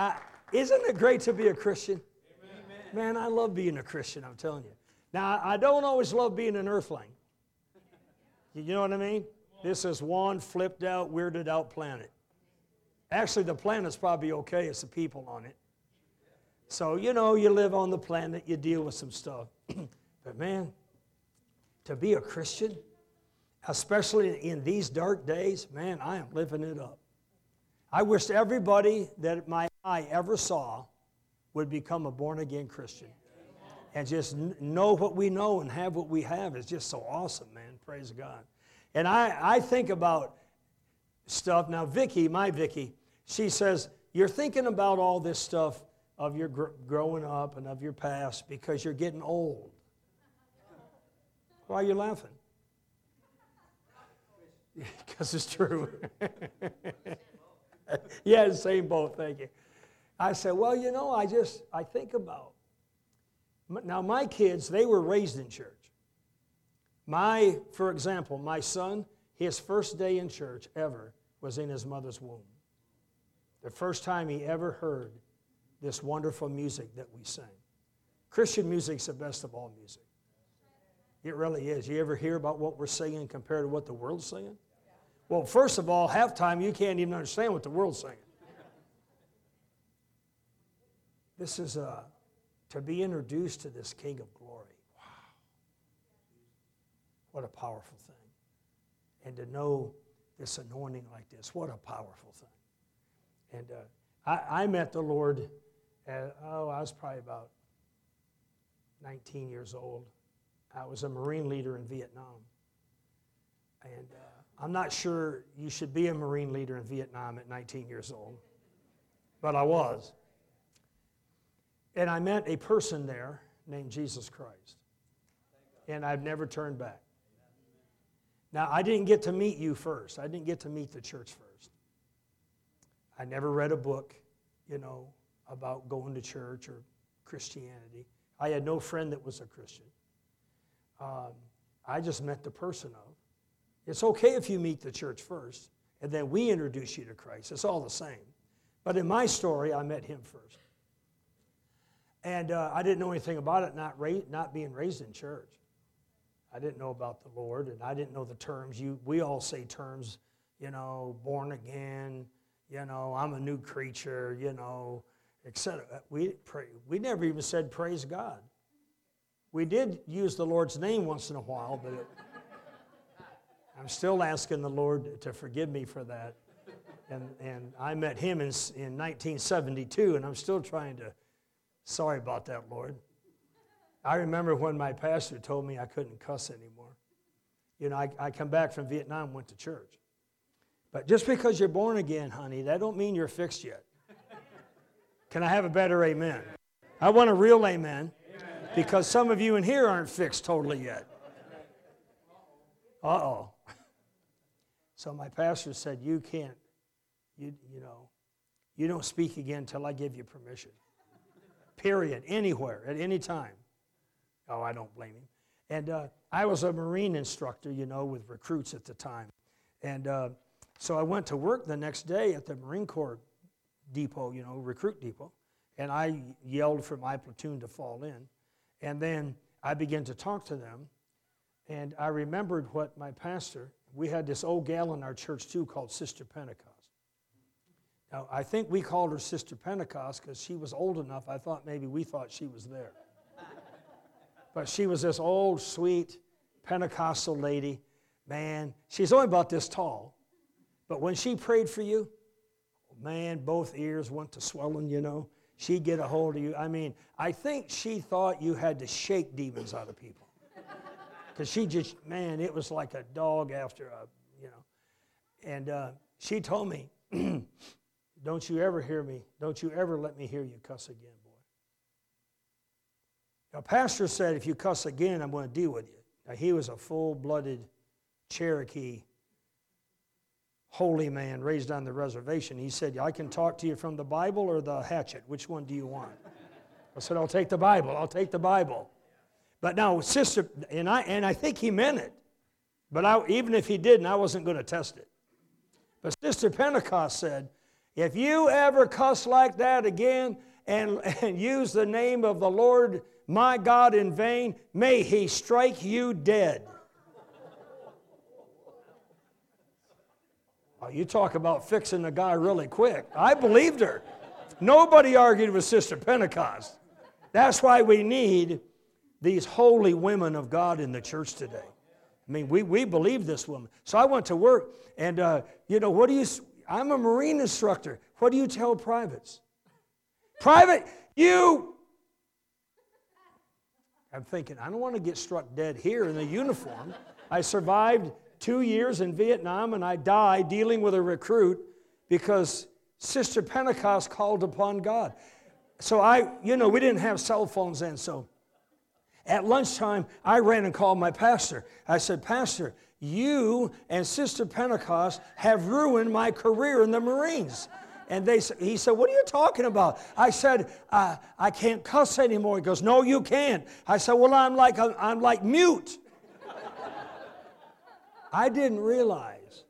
I, isn't it great to be a Christian? Amen. Man, I love being a Christian, I'm telling you. Now, I don't always love being an earthling. You know what I mean? This is one flipped out, weirded out planet. Actually, the planet's probably okay, it's the people on it. So, you know, you live on the planet, you deal with some stuff. but man, to be a Christian, especially in these dark days, man, I am living it up. I wish everybody that my eye ever saw would become a born again Christian. And just know what we know and have what we have is just so awesome, man. Praise God. And I, I think about stuff. Now, Vicky, my Vicky, she says, You're thinking about all this stuff of your gr- growing up and of your past because you're getting old. Why are you laughing? Because it's true. yeah, same boat, thank you. I said, well, you know, I just, I think about. Now, my kids, they were raised in church. My, for example, my son, his first day in church ever was in his mother's womb. The first time he ever heard this wonderful music that we sing. Christian music's the best of all music. It really is. You ever hear about what we're singing compared to what the world's singing? Well, first of all, half time you can't even understand what the world's saying. This is a, to be introduced to this King of glory. Wow. What a powerful thing. And to know this anointing like this, what a powerful thing. And uh, I, I, met the Lord, at, oh, I was probably about 19 years old. I was a Marine leader in Vietnam. And uh, I'm not sure you should be a Marine leader in Vietnam at 19 years old, but I was. And I met a person there named Jesus Christ. And I've never turned back. Now, I didn't get to meet you first, I didn't get to meet the church first. I never read a book, you know, about going to church or Christianity. I had no friend that was a Christian. Um, I just met the person of. It's okay if you meet the church first, and then we introduce you to Christ. It's all the same. But in my story, I met him first. And uh, I didn't know anything about it, not, ra- not being raised in church. I didn't know about the Lord, and I didn't know the terms. You, we all say terms, you know, born again, you know, I'm a new creature, you know, etc. We, pray, we never even said praise God. We did use the Lord's name once in a while, but it, I'm still asking the Lord to forgive me for that. And, and I met him in, in 1972, and I'm still trying to, sorry about that, Lord. I remember when my pastor told me I couldn't cuss anymore. You know, I, I come back from Vietnam, went to church. But just because you're born again, honey, that don't mean you're fixed yet. Can I have a better amen? I want a real amen because some of you in here aren't fixed totally yet. Uh oh. So my pastor said, You can't, you, you know, you don't speak again until I give you permission. Period. Anywhere, at any time. Oh, I don't blame him. And uh, I was a Marine instructor, you know, with recruits at the time. And uh, so I went to work the next day at the Marine Corps depot, you know, recruit depot. And I yelled for my platoon to fall in. And then I began to talk to them. And I remembered what my pastor we had this old gal in our church too called Sister Pentecost. Now, I think we called her Sister Pentecost because she was old enough. I thought maybe we thought she was there. but she was this old, sweet Pentecostal lady. Man, she's only about this tall. But when she prayed for you, man, both ears went to swelling, you know. She'd get a hold of you. I mean, I think she thought you had to shake demons out of people because she just, man, it was like a dog after a, you know. And uh, she told me, don't you ever hear me, don't you ever let me hear you cuss again, boy. Now, pastor said, if you cuss again, I'm going to deal with you. Now, he was a full-blooded Cherokee holy man raised on the reservation. He said, I can talk to you from the Bible or the hatchet. Which one do you want? I said, I'll take the Bible. I'll take the Bible. But now, sister, and I, and I think he meant it. But I, even if he didn't, I wasn't going to test it. But Sister Pentecost said, If you ever cuss like that again and, and use the name of the Lord my God in vain, may he strike you dead. Oh, you talk about fixing the guy really quick. I believed her. Nobody argued with Sister Pentecost. That's why we need these holy women of God in the church today. I mean, we, we believe this woman. So I went to work, and, uh, you know, what do you, I'm a Marine instructor. What do you tell privates? Private, you. I'm thinking, I don't want to get struck dead here in the uniform. I survived two years in Vietnam and I died dealing with a recruit because Sister Pentecost called upon God. So I, you know, we didn't have cell phones then. So at lunchtime, I ran and called my pastor. I said, Pastor, you and Sister Pentecost have ruined my career in the Marines. And they, he said, What are you talking about? I said, uh, I can't cuss anymore. He goes, No, you can't. I said, Well, I'm like, I'm like mute. I didn't realize.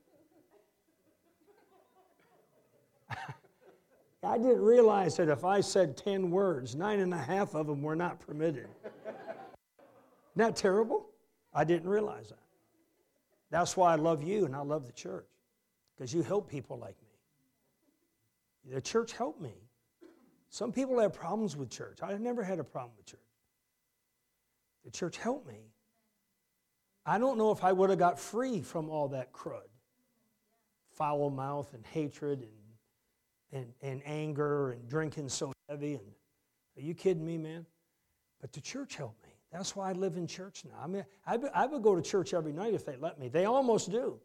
I didn't realize that if I said 10 words, nine and a half of them were not permitted. That terrible? I didn't realize that. That's why I love you and I love the church, because you help people like me. The church helped me. Some people have problems with church. I've never had a problem with church. The church helped me. I don't know if I would have got free from all that crud foul mouth and hatred and, and, and anger and drinking so heavy. And are you kidding me, man? But the church helped me. That's why I live in church now. I mean, I, I would go to church every night if they let me. They almost do.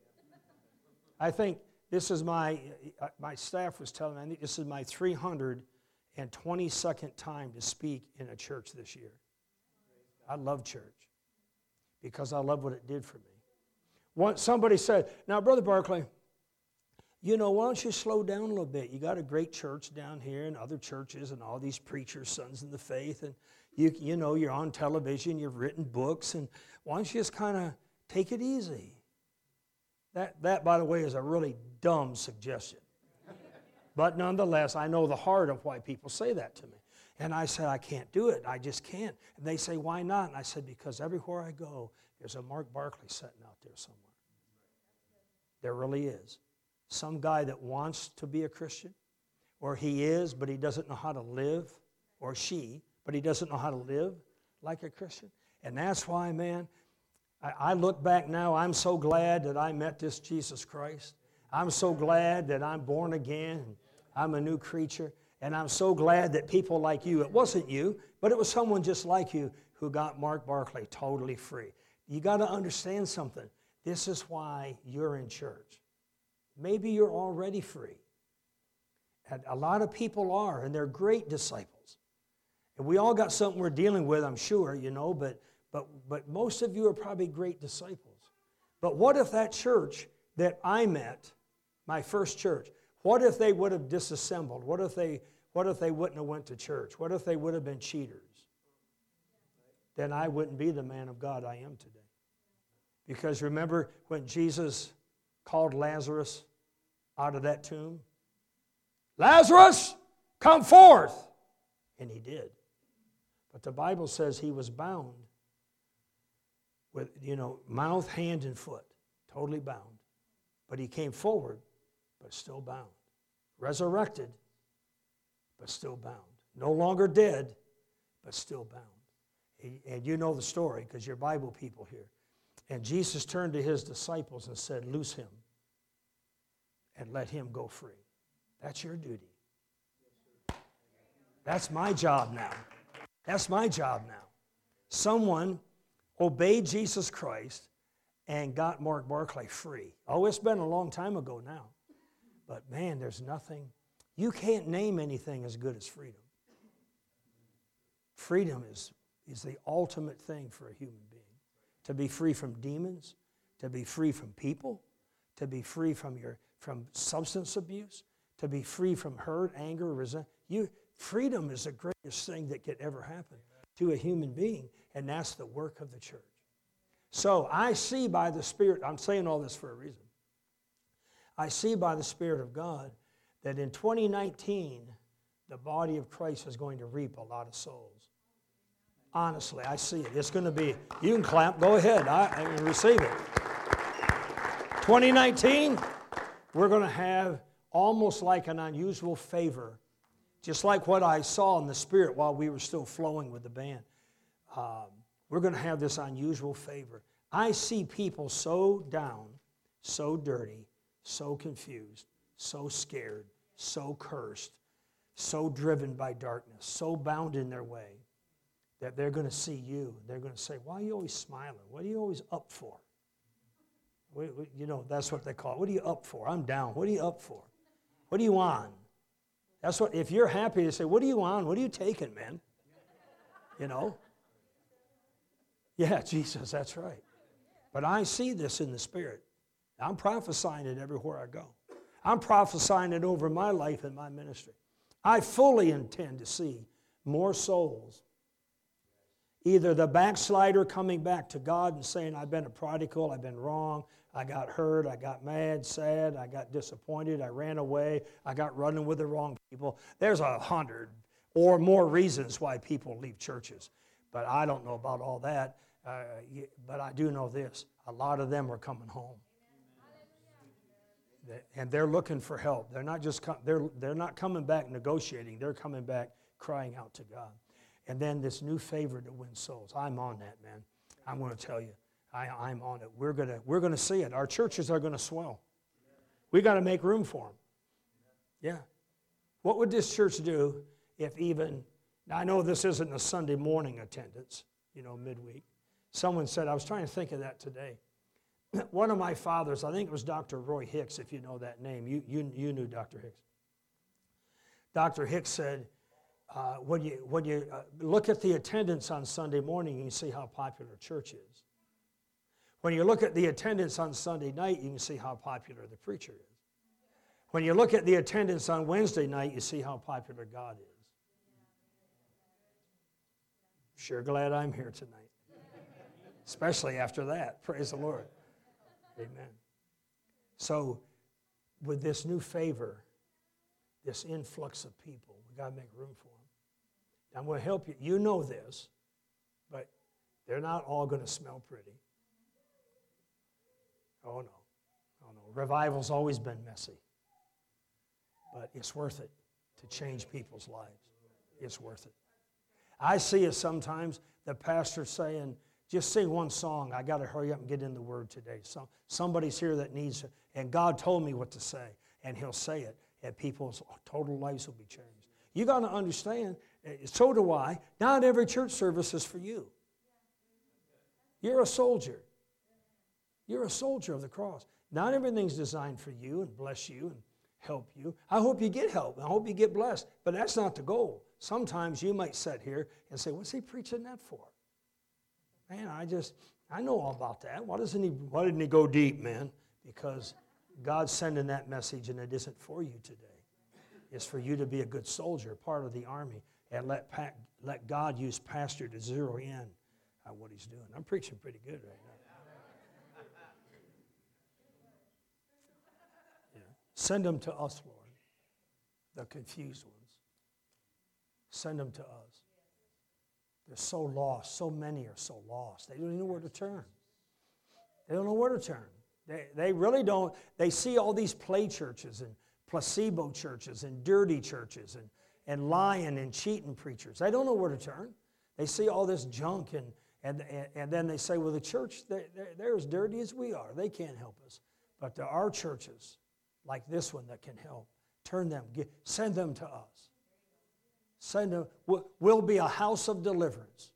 I think this is my, uh, my staff was telling me, this is my 322nd time to speak in a church this year. I love church because I love what it did for me. Once somebody said, Now, Brother Barclay, you know, why don't you slow down a little bit? You got a great church down here and other churches and all these preachers, sons in the faith, and you, you know, you're on television, you've written books, and why don't you just kind of take it easy? That, that, by the way, is a really dumb suggestion. But nonetheless, I know the heart of why people say that to me. And I said, I can't do it. I just can't. And they say, why not? And I said, because everywhere I go, there's a Mark Barclay sitting out there somewhere. There really is. Some guy that wants to be a Christian, or he is, but he doesn't know how to live, or she, but he doesn't know how to live like a Christian. And that's why, man, I, I look back now, I'm so glad that I met this Jesus Christ. I'm so glad that I'm born again. I'm a new creature. And I'm so glad that people like you, it wasn't you, but it was someone just like you who got Mark Barclay totally free. You got to understand something. This is why you're in church. Maybe you're already free. And a lot of people are, and they're great disciples. And we all got something we're dealing with, I'm sure, you know, but, but, but most of you are probably great disciples. But what if that church that I met, my first church, what if they would have disassembled? What if they, what if they wouldn't have went to church? What if they would have been cheaters? Then I wouldn't be the man of God I am today. Because remember when Jesus called Lazarus out of that tomb? Lazarus, come forth! And he did. But the Bible says he was bound with, you know, mouth, hand, and foot, totally bound. But he came forward, but still bound resurrected, but still bound. No longer dead, but still bound. And you know the story because you're Bible people here. And Jesus turned to his disciples and said, Loose him and let him go free. That's your duty. That's my job now. That's my job now. Someone obeyed Jesus Christ and got Mark Barclay free. Oh, it's been a long time ago now. But man, there's nothing, you can't name anything as good as freedom. Freedom is, is the ultimate thing for a human being. To be free from demons, to be free from people, to be free from, your, from substance abuse, to be free from hurt, anger, resentment. You, freedom is the greatest thing that could ever happen to a human being, and that's the work of the church. So I see by the Spirit, I'm saying all this for a reason. I see by the Spirit of God that in 2019, the body of Christ is going to reap a lot of souls. Honestly, I see it. It's going to be, you can clap, go ahead, I, I receive it. 2019, we're going to have almost like an unusual favor, just like what I saw in the Spirit while we were still flowing with the band. Um, we're going to have this unusual favor. I see people so down, so dirty, so confused, so scared, so cursed, so driven by darkness, so bound in their way that they're going to see you. They're going to say, Why are you always smiling? What are you always up for? You know, that's what they call it. What are you up for? I'm down. What are you up for? What are you on? That's what, if you're happy, to say, What are you on? What are you taking, man? You know? Yeah, Jesus, that's right. But I see this in the Spirit. I'm prophesying it everywhere I go. I'm prophesying it over my life and my ministry. I fully intend to see more souls. Either the backslider coming back to God and saying, I've been a prodigal, I've been wrong, I got hurt, I got mad, sad, I got disappointed, I ran away, I got running with the wrong people. There's a hundred or more reasons why people leave churches. But I don't know about all that. Uh, but I do know this a lot of them are coming home. And they're looking for help. They're not just com- they're, they're not coming back negotiating. They're coming back crying out to God. And then this new favor to win souls. I'm on that, man. I'm going to tell you. I, I'm on it. We're going to we're going to see it. Our churches are going to swell. We got to make room for them. Yeah. What would this church do if even, I know this isn't a Sunday morning attendance, you know, midweek, Someone said, I was trying to think of that today. One of my fathers, I think it was Dr. Roy Hicks, if you know that name. You, you, you knew Dr. Hicks. Dr. Hicks said, uh, when you, when you uh, look at the attendance on Sunday morning, you can see how popular church is. When you look at the attendance on Sunday night, you can see how popular the preacher is. When you look at the attendance on Wednesday night, you see how popular God is. Sure glad I'm here tonight especially after that. Praise the Lord. Amen. So, with this new favor, this influx of people, we got to make room for them. I'm going to help you. You know this, but they're not all going to smell pretty. Oh, no. Oh, no. Revival's always been messy, but it's worth it to change people's lives. It's worth it. I see it sometimes, the pastor saying, just sing one song. I got to hurry up and get in the word today. So, somebody's here that needs it. And God told me what to say, and He'll say it, and people's total lives will be changed. You got to understand, Eh, so do I, not every church service is for you. You're a soldier. You're a soldier of the cross. Not everything's designed for you and bless you and help you. I hope you get help. I hope you get blessed. But that's not the goal. Sometimes you might sit here and say, What's he preaching that for? Man, I just, I know all about that. Why, doesn't he, why didn't he go deep, man? Because God's sending that message and it isn't for you today. It's for you to be a good soldier, part of the army, and let, let God use pastor to zero in on what he's doing. I'm preaching pretty good right now. Yeah. Send them to us, Lord, the confused ones. Send them to us. They're so lost. So many are so lost. They don't even know where to turn. They don't know where to turn. They, they really don't. They see all these play churches and placebo churches and dirty churches and, and lying and cheating preachers. They don't know where to turn. They see all this junk and, and, and, and then they say, well, the church, they're, they're as dirty as we are. They can't help us. But there are churches like this one that can help. Turn them, get, send them to us. Send a, we'll be a house of deliverance.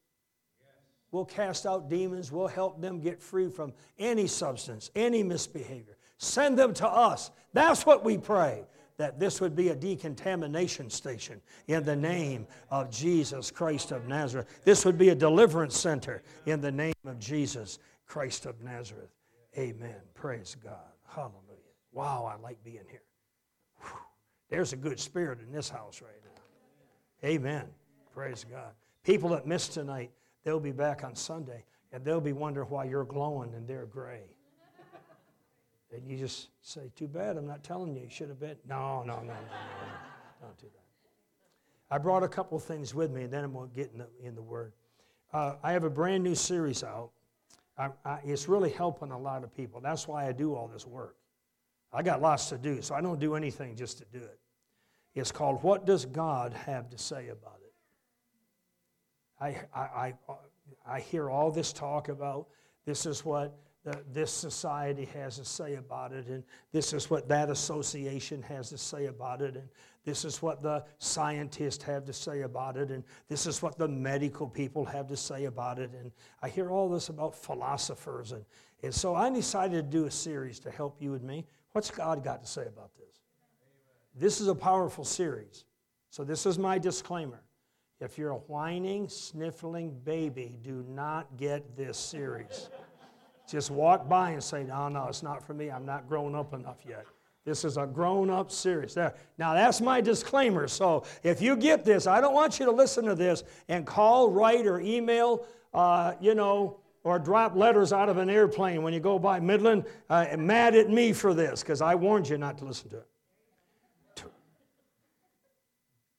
We'll cast out demons. We'll help them get free from any substance, any misbehavior. Send them to us. That's what we pray, that this would be a decontamination station in the name of Jesus Christ of Nazareth. This would be a deliverance center in the name of Jesus Christ of Nazareth. Amen. Praise God. Hallelujah. Wow, I like being here. Whew. There's a good spirit in this house right now. Amen. Praise God. People that missed tonight, they'll be back on Sunday and they'll be wondering why you're glowing and they're gray. And you just say, Too bad, I'm not telling you. You should have been. No, no, no, no, no. Don't do that. I brought a couple things with me, and then I'm going to get in the, in the Word. Uh, I have a brand new series out. I, I, it's really helping a lot of people. That's why I do all this work. I got lots to do, so I don't do anything just to do it. It's called What Does God Have to Say About It? I, I, I, I hear all this talk about this is what this society has to say about it, and this is what that association has to say about it, and this is what the scientists have to say about it, and this is what the medical people have to say about it. And I hear all this about philosophers. And, and so I decided to do a series to help you and me. What's God got to say about this? This is a powerful series. So this is my disclaimer. If you're a whining, sniffling baby, do not get this series. Just walk by and say, no, no, it's not for me. I'm not grown up enough yet. This is a grown up series. Now, that's my disclaimer. So, if you get this, I don't want you to listen to this and call, write, or email, uh, you know, or drop letters out of an airplane when you go by Midland, uh, mad at me for this, because I warned you not to listen to it.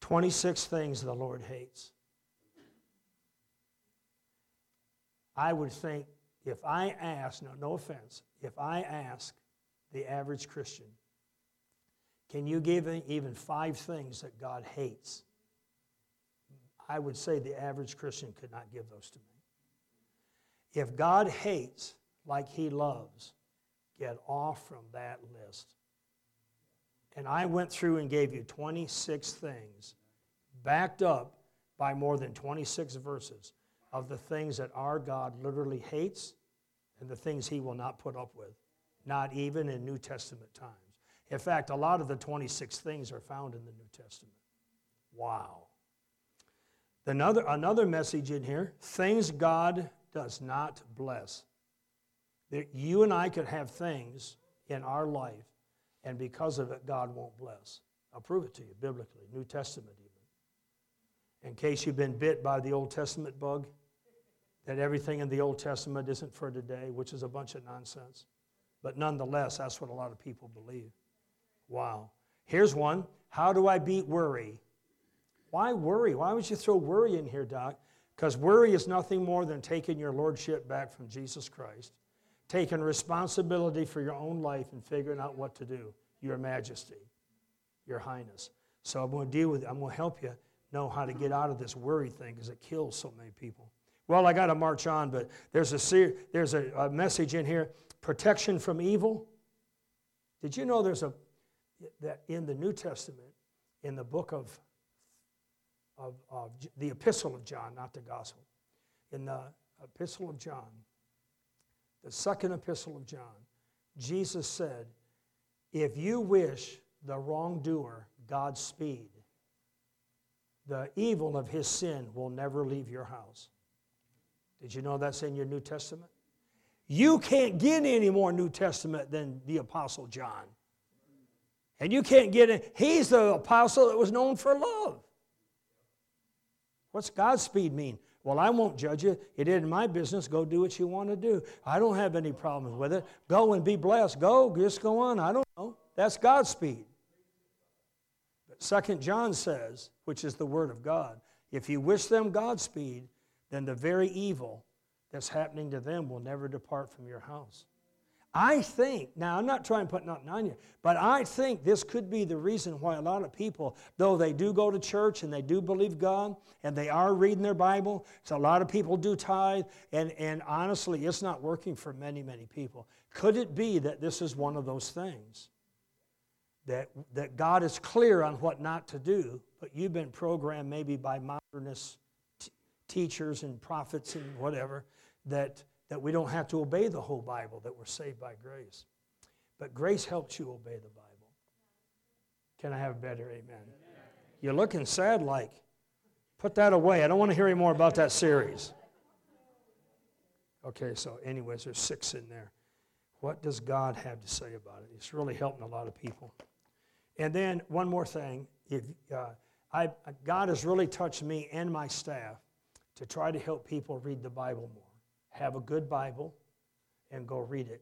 26 things the Lord hates. I would think if I ask, no, no offense, if I ask the average Christian, can you give me even five things that God hates? I would say the average Christian could not give those to me. If God hates like he loves, get off from that list. And I went through and gave you 26 things backed up by more than 26 verses of the things that our God literally hates and the things he will not put up with, not even in New Testament times. In fact, a lot of the 26 things are found in the New Testament. Wow. Another, another message in here things God does not bless. That you and I could have things in our life, and because of it, God won't bless. I'll prove it to you biblically, New Testament even in case you've been bit by the Old Testament bug, that everything in the Old Testament isn't for today, which is a bunch of nonsense. But nonetheless, that's what a lot of people believe. Wow. Here's one How do I beat worry? Why worry? Why would you throw worry in here, Doc? Because worry is nothing more than taking your lordship back from Jesus Christ, taking responsibility for your own life and figuring out what to do. Your Majesty, Your Highness. So I'm going to deal with it. I'm going to help you know how to get out of this worry thing because it kills so many people. Well, I got to march on, but there's a there's a, a, message in here: protection from evil. Did you know there's a that in the New Testament, in the book of of, of the Epistle of John, not the Gospel, in the Epistle of John, the second Epistle of John, Jesus said, "If you wish the wrongdoer Godspeed." the evil of his sin will never leave your house. Did you know that's in your New Testament? You can't get any more New Testament than the Apostle John. And you can't get it. He's the apostle that was known for love. What's Godspeed mean? Well, I won't judge you. It isn't my business. Go do what you want to do. I don't have any problems with it. Go and be blessed. Go, just go on. I don't know. That's Godspeed. Second John says, which is the word of God, if you wish them Godspeed, then the very evil that's happening to them will never depart from your house. I think, now I'm not trying to put nothing on you, but I think this could be the reason why a lot of people, though they do go to church and they do believe God and they are reading their Bible, so a lot of people do tithe, and, and honestly, it's not working for many, many people. Could it be that this is one of those things? that, that God is clear on what not to do, but you've been programmed maybe by modernist teachers and prophets and whatever that, that we don't have to obey the whole Bible, that we're saved by grace. But grace helps you obey the Bible. Can I have a better amen? amen? You're looking sad like. Put that away. I don't want to hear any more about that series. Okay, so, anyways, there's six in there. What does God have to say about it? It's really helping a lot of people. And then one more thing, if, uh, I, God has really touched me and my staff to try to help people read the Bible more. Have a good Bible and go read it.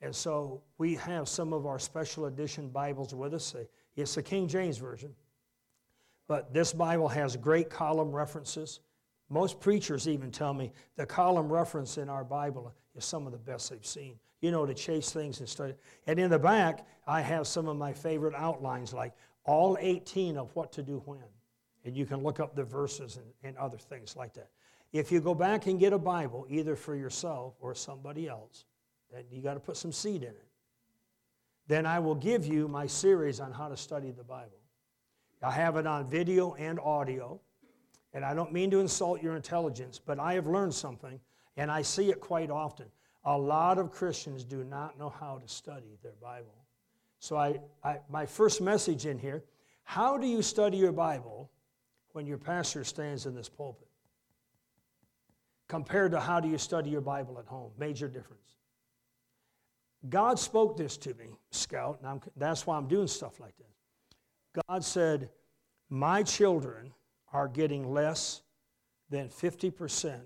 And so we have some of our special edition Bibles with us. It's the King James Version. But this Bible has great column references. Most preachers even tell me the column reference in our Bible is some of the best they've seen. You know, to chase things and study. And in the back, I have some of my favorite outlines, like all 18 of what to do when. And you can look up the verses and, and other things like that. If you go back and get a Bible, either for yourself or somebody else, then you got to put some seed in it. Then I will give you my series on how to study the Bible. I have it on video and audio. And I don't mean to insult your intelligence, but I have learned something, and I see it quite often. A lot of Christians do not know how to study their Bible. So, I, I, my first message in here how do you study your Bible when your pastor stands in this pulpit? Compared to how do you study your Bible at home? Major difference. God spoke this to me, Scout, and I'm, that's why I'm doing stuff like this. God said, My children are getting less than 50%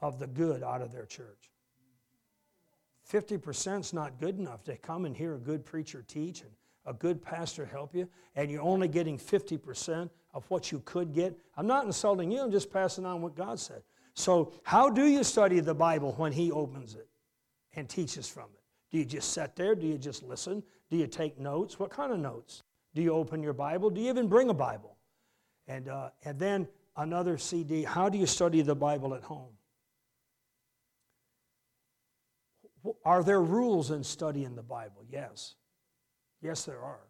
of the good out of their church. 50% is not good enough to come and hear a good preacher teach and a good pastor help you, and you're only getting 50% of what you could get. I'm not insulting you, I'm just passing on what God said. So, how do you study the Bible when He opens it and teaches from it? Do you just sit there? Do you just listen? Do you take notes? What kind of notes? Do you open your Bible? Do you even bring a Bible? And, uh, and then another CD How do you study the Bible at home? Are there rules in studying the Bible? Yes. Yes, there are.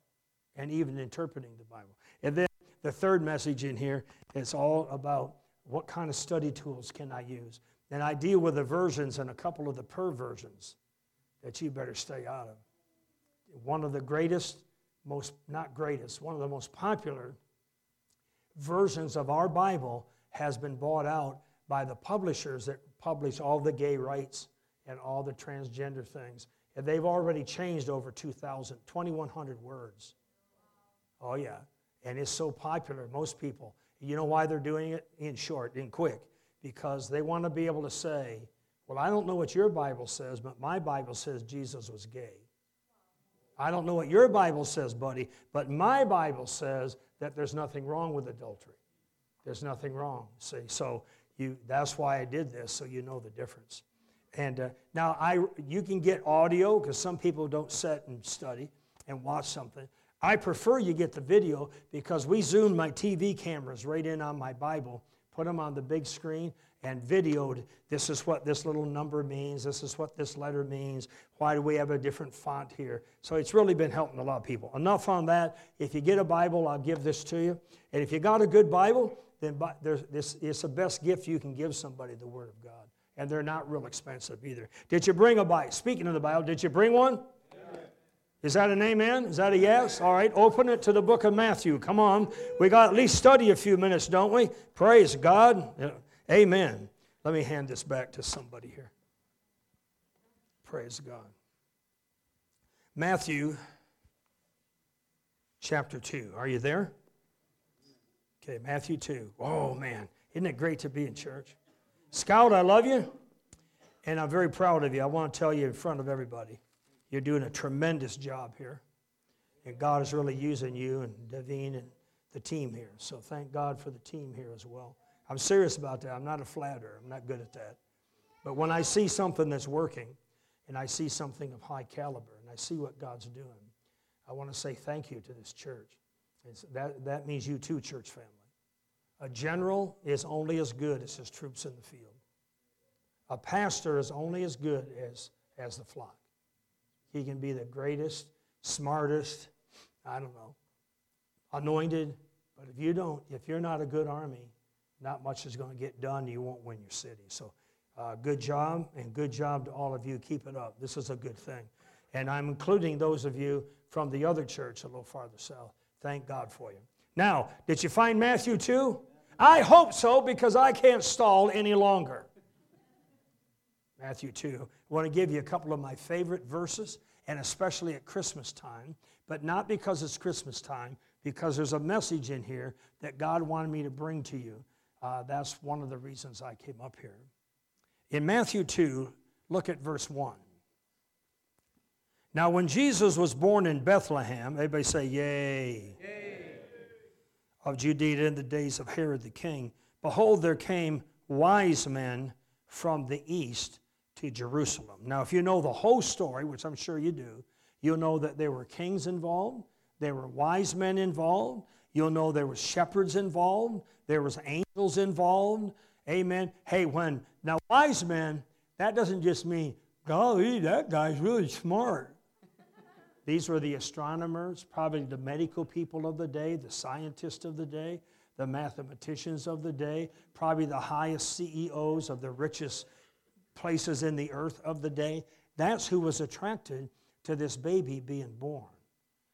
And even interpreting the Bible. And then the third message in here is all about what kind of study tools can I use? And I deal with the versions and a couple of the perversions that you better stay out of. One of the greatest, most, not greatest, one of the most popular versions of our Bible has been bought out by the publishers that publish all the gay rights and all the transgender things. And they've already changed over 2,000, 2,100 words. Oh, yeah. And it's so popular, most people. You know why they're doing it? In short, in quick. Because they want to be able to say, well, I don't know what your Bible says, but my Bible says Jesus was gay. I don't know what your Bible says, buddy, but my Bible says that there's nothing wrong with adultery. There's nothing wrong. See, so you, that's why I did this, so you know the difference. And uh, now I, you can get audio because some people don't sit and study and watch something. I prefer you get the video because we zoomed my TV cameras right in on my Bible, put them on the big screen, and videoed this is what this little number means, this is what this letter means, why do we have a different font here? So it's really been helping a lot of people. Enough on that. If you get a Bible, I'll give this to you. And if you got a good Bible, then this, it's the best gift you can give somebody the Word of God. And they're not real expensive either. Did you bring a Bible? Speaking of the Bible, did you bring one? Is that an amen? Is that a yes? All right, open it to the book of Matthew. Come on. We got at least study a few minutes, don't we? Praise God. Amen. Let me hand this back to somebody here. Praise God. Matthew chapter 2. Are you there? Okay, Matthew 2. Oh, man. Isn't it great to be in church? Scout, I love you, and I'm very proud of you. I want to tell you in front of everybody, you're doing a tremendous job here. And God is really using you and Devine and the team here. So thank God for the team here as well. I'm serious about that. I'm not a flatterer. I'm not good at that. But when I see something that's working and I see something of high caliber and I see what God's doing, I want to say thank you to this church. that, that means you too, church family. A general is only as good as his troops in the field. A pastor is only as good as, as the flock. He can be the greatest, smartest, I don't know, anointed, but if you don't, if you're not a good army, not much is going to get done. You won't win your city. So, uh, good job, and good job to all of you. Keep it up. This is a good thing. And I'm including those of you from the other church a little farther south. Thank God for you. Now, did you find Matthew 2? I hope so because I can't stall any longer. Matthew 2. I want to give you a couple of my favorite verses, and especially at Christmas time, but not because it's Christmas time, because there's a message in here that God wanted me to bring to you uh, that's one of the reasons I came up here. In Matthew 2, look at verse 1. Now, when Jesus was born in Bethlehem, everybody say, Yay. Yay. Of Judea in the days of Herod the king, behold, there came wise men from the east to Jerusalem. Now, if you know the whole story, which I'm sure you do, you'll know that there were kings involved, there were wise men involved, you'll know there were shepherds involved, there was angels involved. Amen. Hey, when now wise men, that doesn't just mean, golly, that guy's really smart. These were the astronomers, probably the medical people of the day, the scientists of the day, the mathematicians of the day, probably the highest CEOs of the richest places in the earth of the day. That's who was attracted to this baby being born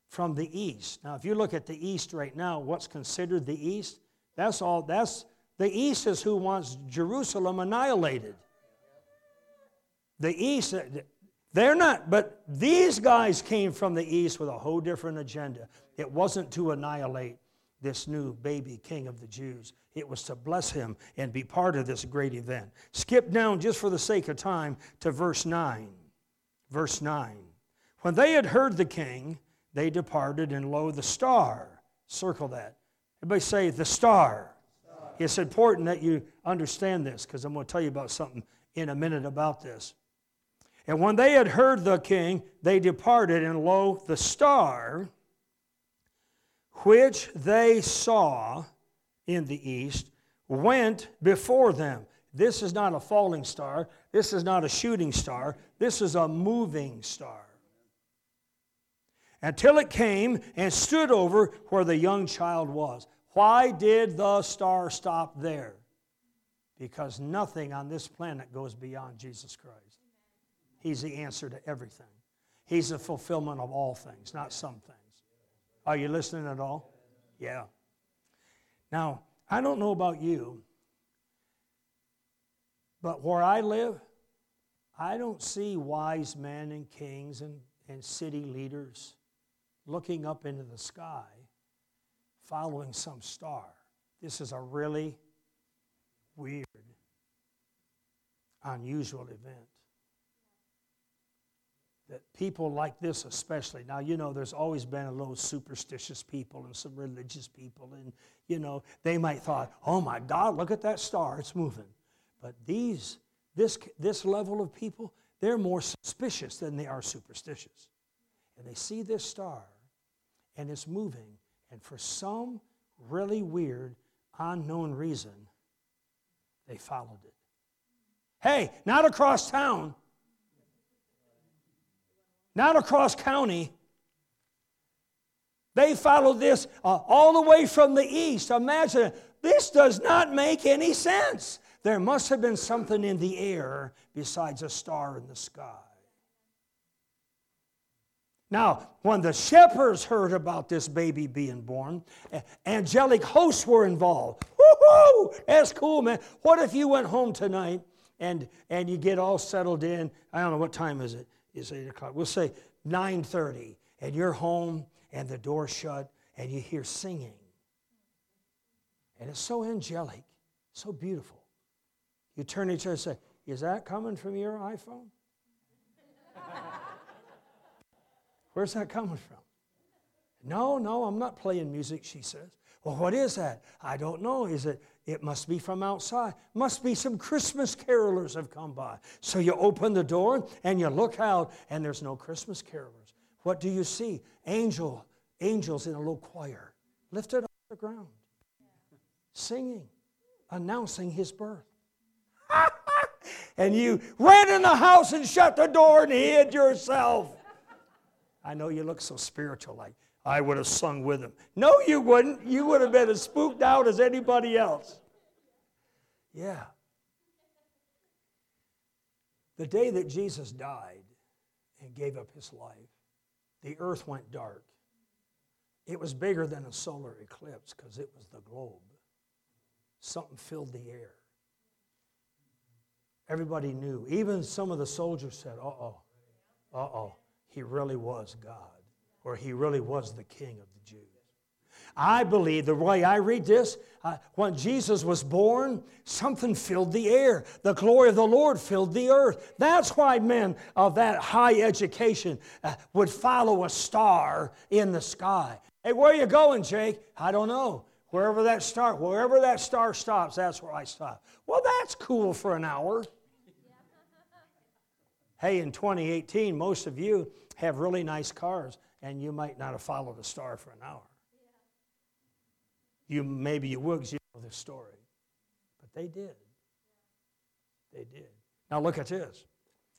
from the east. Now, if you look at the east right now, what's considered the east? That's all, that's the east is who wants Jerusalem annihilated. The east, they're not, but these guys came from the east with a whole different agenda. It wasn't to annihilate this new baby king of the Jews. It was to bless him and be part of this great event. Skip down just for the sake of time to verse 9. Verse 9. When they had heard the king, they departed, and lo, the star. Circle that. Everybody say, the star. star. It's important that you understand this because I'm going to tell you about something in a minute about this. And when they had heard the king, they departed, and lo, the star which they saw in the east went before them. This is not a falling star. This is not a shooting star. This is a moving star. Until it came and stood over where the young child was. Why did the star stop there? Because nothing on this planet goes beyond Jesus Christ. He's the answer to everything. He's the fulfillment of all things, not some things. Are you listening at all? Yeah. Now, I don't know about you, but where I live, I don't see wise men and kings and, and city leaders looking up into the sky following some star. This is a really weird, unusual event that people like this especially. Now you know there's always been a little superstitious people and some religious people and you know they might thought oh my god look at that star it's moving. But these this this level of people they're more suspicious than they are superstitious. And they see this star and it's moving and for some really weird unknown reason they followed it. Hey not across town not across county. They followed this uh, all the way from the east. Imagine, this does not make any sense. There must have been something in the air besides a star in the sky. Now, when the shepherds heard about this baby being born, angelic hosts were involved. Woohoo! That's cool, man. What if you went home tonight and, and you get all settled in? I don't know, what time is it? Is 8 o'clock. We'll say 9.30, and you're home, and the door shut, and you hear singing. And it's so angelic, so beautiful. You turn to each other and say, is that coming from your iPhone? Where's that coming from? No, no, I'm not playing music, she says. Well, what is that? I don't know. Is it it must be from outside. Must be some Christmas carolers have come by. So you open the door and you look out, and there's no Christmas carolers. What do you see? Angel, angels in a little choir, lifted off the ground, singing, announcing his birth. and you ran in the house and shut the door and hid yourself. I know you look so spiritual, like I would have sung with him. No, you wouldn't. You would have been as spooked out as anybody else. Yeah. The day that Jesus died and gave up his life, the earth went dark. It was bigger than a solar eclipse because it was the globe. Something filled the air. Everybody knew. Even some of the soldiers said, uh oh, uh oh, he really was God or he really was the king of the Jews. I believe the way I read this, uh, when Jesus was born, something filled the air. The glory of the Lord filled the earth. That's why men of that high education uh, would follow a star in the sky. Hey, where you going, Jake? I don't know. Wherever that star, wherever that star stops, that's where I stop. Well, that's cool for an hour. hey, in 2018, most of you have really nice cars, and you might not have followed the star for an hour. You maybe you would because you know the story, but they did. They did. Now look at this.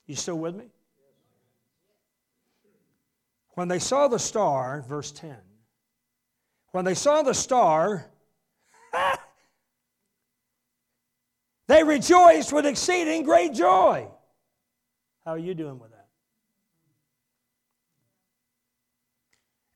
You still with me? When they saw the star, verse 10, when they saw the star, they rejoiced with exceeding great joy. How are you doing with that?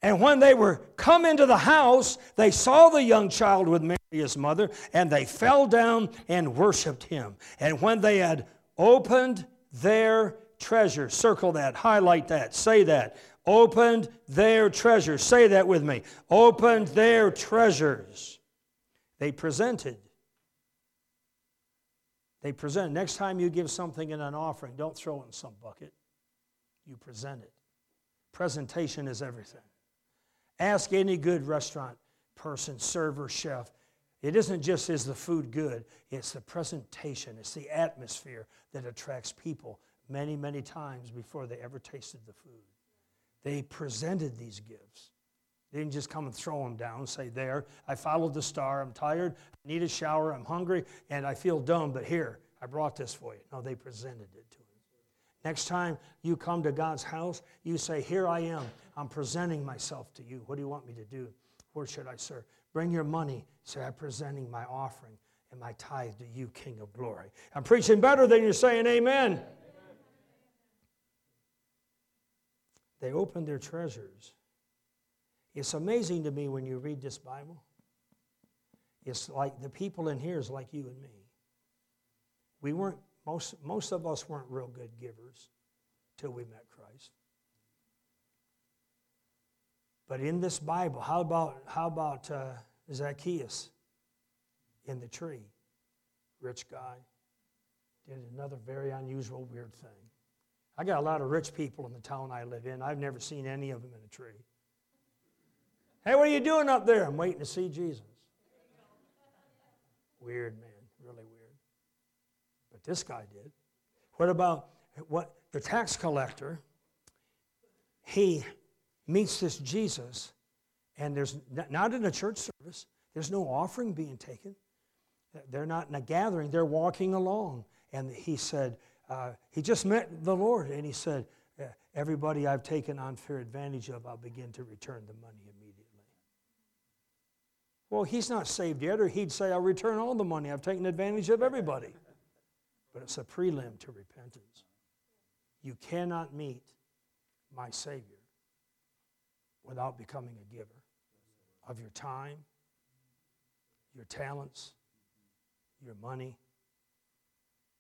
And when they were come into the house, they saw the young child with Mary, his mother, and they fell down and worshiped him. And when they had opened their treasure, circle that, highlight that, say that. Opened their treasures. Say that with me. Opened their treasures. They presented. They present. Next time you give something in an offering, don't throw it in some bucket. You present it. Presentation is everything. Ask any good restaurant person, server, chef. It isn't just is the food good, it's the presentation, it's the atmosphere that attracts people many, many times before they ever tasted the food. They presented these gifts. They didn't just come and throw them down, say, There, I followed the star, I'm tired, I need a shower, I'm hungry, and I feel dumb, but here, I brought this for you. No, they presented it to. Next time you come to God's house, you say, Here I am. I'm presenting myself to you. What do you want me to do? Where should I serve? Bring your money. Say, I'm presenting my offering and my tithe to you, King of glory. I'm preaching better than you're saying amen. amen. They opened their treasures. It's amazing to me when you read this Bible. It's like the people in here is like you and me. We weren't most, most of us weren't real good givers till we met Christ. But in this Bible, how about, how about uh, Zacchaeus in the tree? Rich guy. Did another very unusual, weird thing. I got a lot of rich people in the town I live in. I've never seen any of them in a tree. Hey, what are you doing up there? I'm waiting to see Jesus. Weird, man. This guy did. What about what the tax collector? He meets this Jesus, and there's not in a church service, there's no offering being taken. They're not in a gathering, they're walking along. And he said, uh, he just met the Lord, and he said, Everybody I've taken unfair advantage of, I'll begin to return the money immediately. Well, he's not saved yet, or he'd say, I'll return all the money. I've taken advantage of everybody but it's a prelim to repentance. You cannot meet my Savior without becoming a giver of your time, your talents, your money.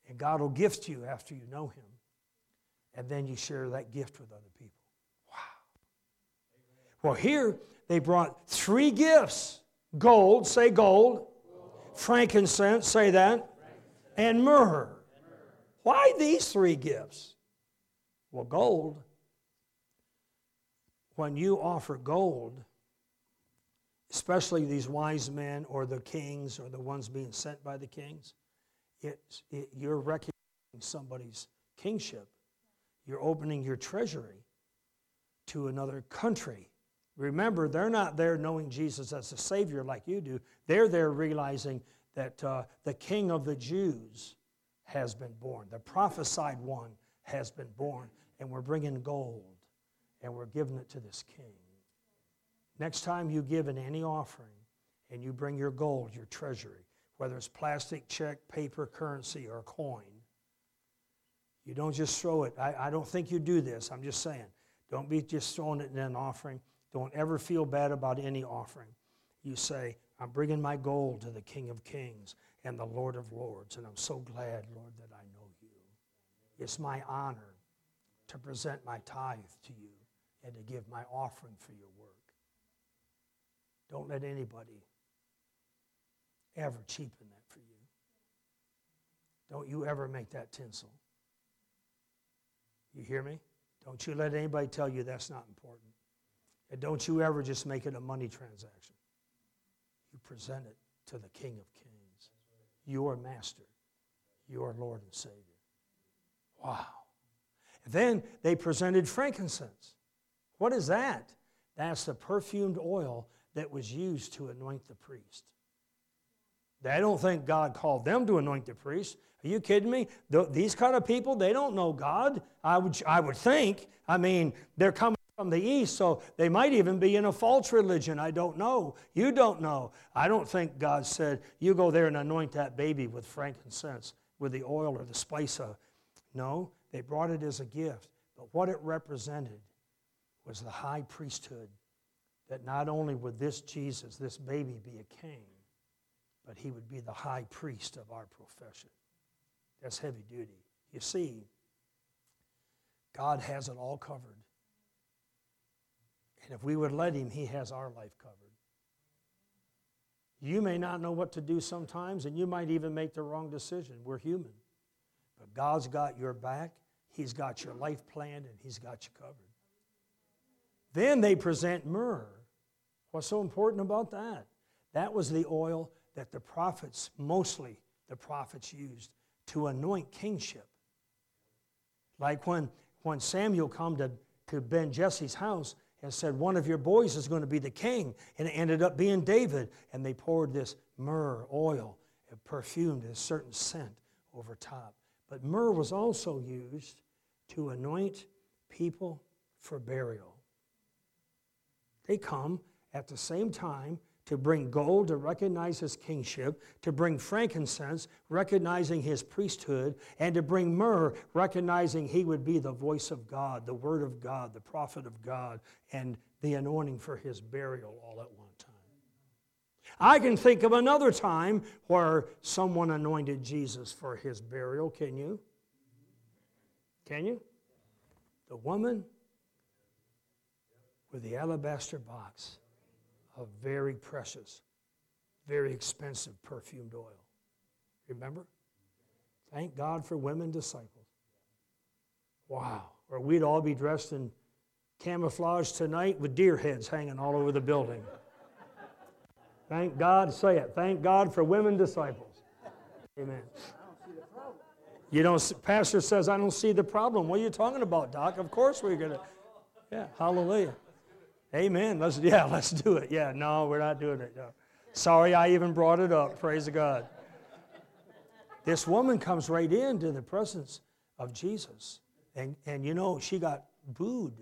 And God will gift you after you know Him. And then you share that gift with other people. Wow. Well, here they brought three gifts gold, say gold, frankincense, say that, and myrrh. Why these three gifts? Well, gold, when you offer gold, especially these wise men or the kings or the ones being sent by the kings, it's, it, you're recognizing somebody's kingship. You're opening your treasury to another country. Remember, they're not there knowing Jesus as a Savior like you do. They're there realizing that uh, the King of the Jews has been born. The prophesied one has been born, and we're bringing gold and we're giving it to this king. Next time you give in any offering and you bring your gold, your treasury, whether it's plastic, check, paper, currency, or coin, you don't just throw it. I, I don't think you do this. I'm just saying. Don't be just throwing it in an offering. Don't ever feel bad about any offering. You say, I'm bringing my gold to the King of Kings and the Lord of Lords. And I'm so glad, Lord, that I know you. It's my honor to present my tithe to you and to give my offering for your work. Don't let anybody ever cheapen that for you. Don't you ever make that tinsel. You hear me? Don't you let anybody tell you that's not important. And don't you ever just make it a money transaction. You present it to the King of Kings, your master, your Lord and Savior. Wow. Then they presented frankincense. What is that? That's the perfumed oil that was used to anoint the priest. I don't think God called them to anoint the priest. Are you kidding me? These kind of people, they don't know God. I would, I would think. I mean, they're coming from the east, so they might even be in a false religion. I don't know. You don't know. I don't think God said, you go there and anoint that baby with frankincense, with the oil or the spice of. No, they brought it as a gift. But what it represented was the high priesthood that not only would this Jesus, this baby, be a king, but he would be the high priest of our profession. That's heavy duty. You see, God has it all covered. And if we would let him, he has our life covered. You may not know what to do sometimes, and you might even make the wrong decision. We're human. But God's got your back, He's got your life planned, and He's got you covered. Then they present myrrh. What's so important about that? That was the oil that the prophets, mostly the prophets, used to anoint kingship. Like when, when Samuel come to, to Ben Jesse's house and said, One of your boys is going to be the king, and it ended up being David. And they poured this myrrh oil, perfumed a certain scent over top. But myrrh was also used to anoint people for burial. They come at the same time to bring gold to recognize his kingship, to bring frankincense, recognizing his priesthood, and to bring myrrh, recognizing he would be the voice of God, the word of God, the prophet of God, and the anointing for his burial all at one time. I can think of another time where someone anointed Jesus for his burial. Can you? Can you? The woman with the alabaster box of very precious, very expensive perfumed oil. Remember? Thank God for women disciples. Wow. Or we'd all be dressed in camouflage tonight with deer heads hanging all over the building. Thank God, say it. Thank God for women disciples. Amen. You don't, Pastor says, I don't see the problem. What are you talking about, Doc? Of course we're going to. Yeah, hallelujah. Amen. Let's yeah, let's do it. Yeah, no, we're not doing it. No. Sorry, I even brought it up. Praise God. This woman comes right into the presence of Jesus. And, and you know, she got booed.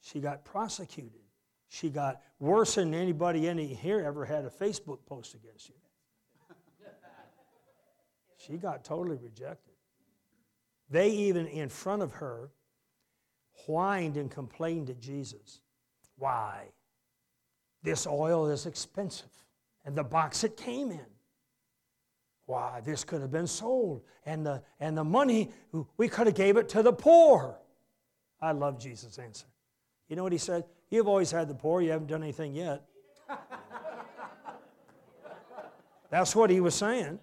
She got prosecuted. She got worse than anybody any here ever had a Facebook post against you. She got totally rejected. They even, in front of her, whined and complained to Jesus. Why? This oil is expensive, and the box it came in. Why, this could have been sold, and the, and the money, we could have gave it to the poor. I love Jesus' answer. You know what he said? You've always had the poor, you haven't done anything yet. That's what he was saying.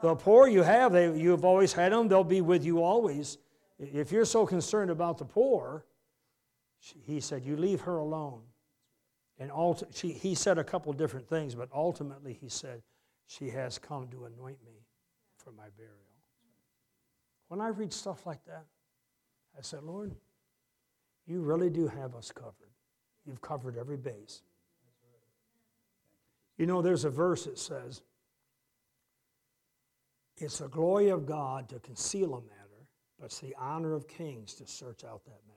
The poor you have, they, you've always had them, they'll be with you always. If you're so concerned about the poor, he said, You leave her alone. And she, he said a couple different things, but ultimately he said, She has come to anoint me for my burial. When I read stuff like that, I said, Lord, you really do have us covered. You've covered every base. You know, there's a verse that says, It's the glory of God to conceal a matter, but it's the honor of kings to search out that matter.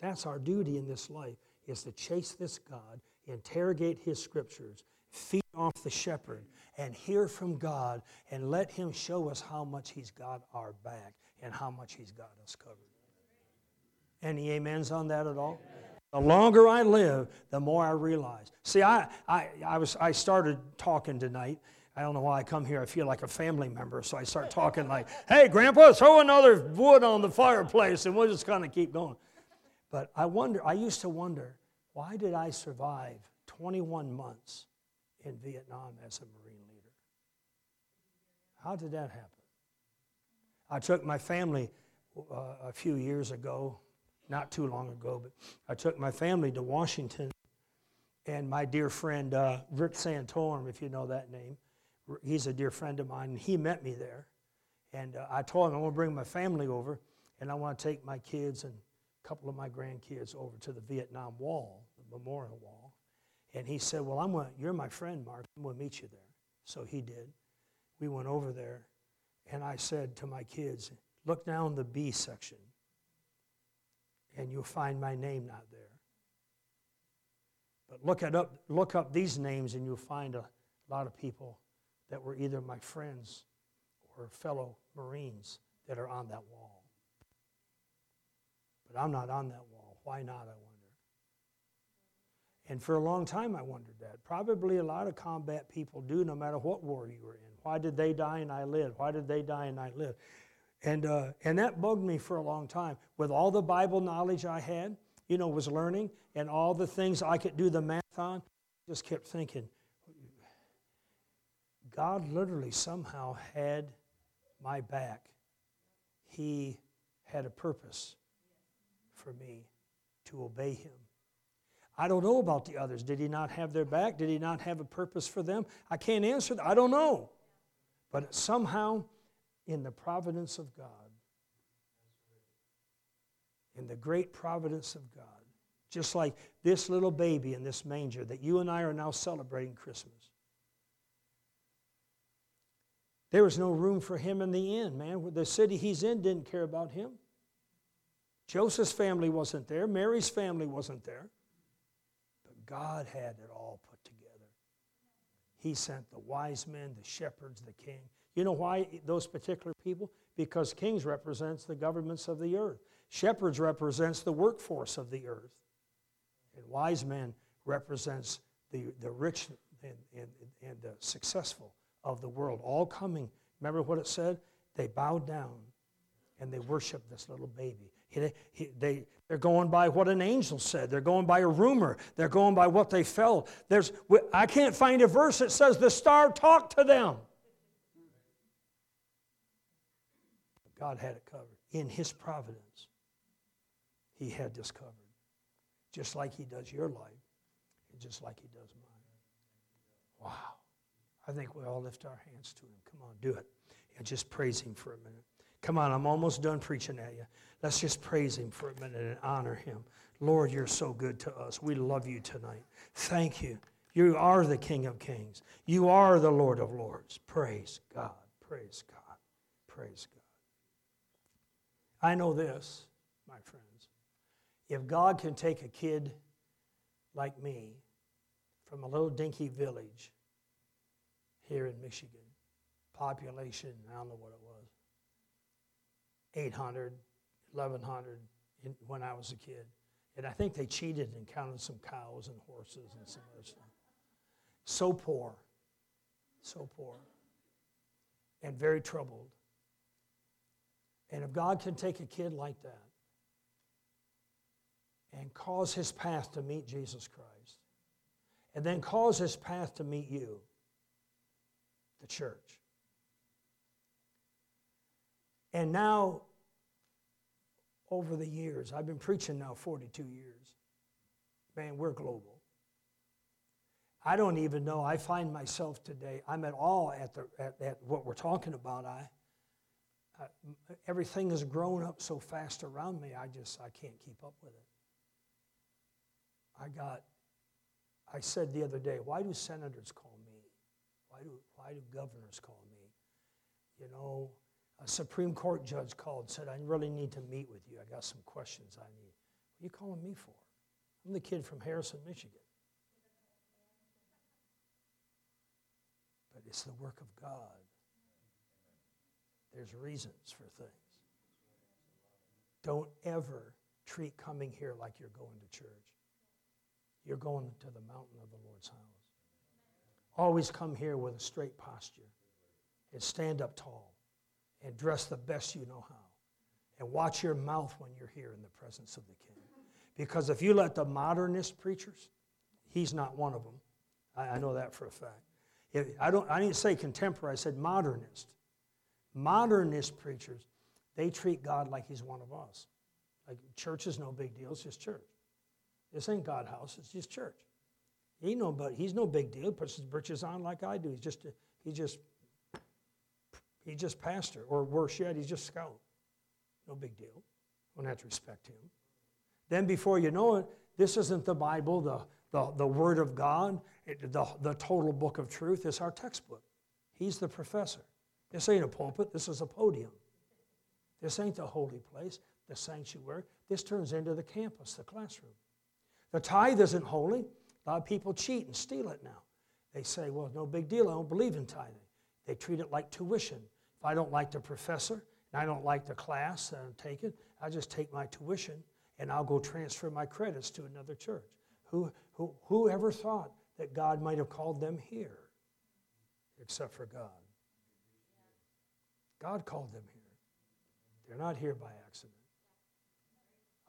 That's our duty in this life, is to chase this God, interrogate his scriptures, feed off the shepherd, and hear from God, and let him show us how much he's got our back and how much he's got us covered. Any amens on that at all? The longer I live, the more I realize. See, I, I, I, was, I started talking tonight. I don't know why I come here. I feel like a family member. So I start talking like, hey, Grandpa, throw another wood on the fireplace and we'll just kind of keep going. But I wonder, I used to wonder, why did I survive 21 months in Vietnam as a Marine leader. How did that happen? I took my family uh, a few years ago, not too long ago, but I took my family to Washington. And my dear friend uh, Rick Santorum, if you know that name, he's a dear friend of mine, and he met me there. And uh, I told him I want to bring my family over, and I want to take my kids and couple of my grandkids over to the Vietnam Wall, the memorial wall. And he said, Well, I'm going you're my friend, Mark. I'm going to meet you there. So he did. We went over there, and I said to my kids, Look down the B section, and you'll find my name not there. But look, it up, look up these names, and you'll find a lot of people that were either my friends or fellow Marines that are on that wall. But I'm not on that wall. Why not, I wonder? And for a long time, I wondered that. Probably a lot of combat people do, no matter what war you were in. Why did they die and I live? Why did they die and I live? And, uh, and that bugged me for a long time. With all the Bible knowledge I had, you know, was learning, and all the things I could do the math on, just kept thinking, God literally somehow had my back. He had a purpose for me to obey him. I don't know about the others. Did he not have their back? Did he not have a purpose for them? I can't answer that. I don't know. But somehow, in the providence of God, in the great providence of God, just like this little baby in this manger that you and I are now celebrating Christmas. There was no room for him in the inn, man. The city he's in didn't care about him. Joseph's family wasn't there, Mary's family wasn't there. But God had it all put together. He sent the wise men, the shepherds, the king. You know why those particular people? Because kings represents the governments of the earth. Shepherds represents the workforce of the earth. And wise men represents the, the rich and, and, and the successful of the world. All coming. Remember what it said? They bowed down and they worshiped this little baby. He, he, they, they're going by what an angel said. They're going by a rumor. They're going by what they felt. There's, I can't find a verse that says the star talked to them. God had it covered. In His providence, He had this covered. Just like He does your life, and just like He does mine. Wow. I think we all lift our hands to Him. Come on, do it. And just praise Him for a minute. Come on, I'm almost done preaching at you. Let's just praise Him for a minute and honor Him. Lord, you're so good to us. We love you tonight. Thank you. You are the King of Kings. You are the Lord of Lords. Praise God. Praise God. Praise God. I know this, my friends. If God can take a kid like me from a little dinky village here in Michigan, population, I don't know what 800, 1,100 when I was a kid. And I think they cheated and counted some cows and horses and some other stuff. So poor, so poor, and very troubled. And if God can take a kid like that and cause his path to meet Jesus Christ, and then cause his path to meet you, the church. And now over the years. I've been preaching now 42 years. Man, we're global. I don't even know. I find myself today, I'm at all at, the, at, at what we're talking about. I, I, everything has grown up so fast around me, I just, I can't keep up with it. I got, I said the other day, why do senators call me? Why do, why do governors call me? You know, a Supreme Court judge called and said, I really need to meet with you. I got some questions I need. What are you calling me for? I'm the kid from Harrison, Michigan. But it's the work of God. There's reasons for things. Don't ever treat coming here like you're going to church. You're going to the mountain of the Lord's house. Always come here with a straight posture and stand up tall and dress the best you know how. And watch your mouth when you're here in the presence of the King. Because if you let the modernist preachers, He's not one of them. I, I know that for a fact. If, I, don't, I didn't say contemporary, I said modernist. Modernist preachers, they treat God like He's one of us. Like church is no big deal, it's just church. This ain't God house, it's just church. He no, but he's no big deal. He puts his britches on like I do. He's just, a, he just, he's just pastor, or worse yet, he's just scout. No big deal. Don't have to respect him. Then before you know it, this isn't the Bible, the, the, the Word of God, it, the, the total book of truth. It's our textbook. He's the professor. This ain't a pulpit, this is a podium. This ain't the holy place, the sanctuary. This turns into the campus, the classroom. The tithe isn't holy. A lot of people cheat and steal it now. They say, well, no big deal, I don't believe in tithing. They treat it like tuition. If I don't like the professor and I don't like the class that I'm taking, I just take my tuition and I'll go transfer my credits to another church. Who, who, who ever thought that God might have called them here except for God? God called them here. They're not here by accident.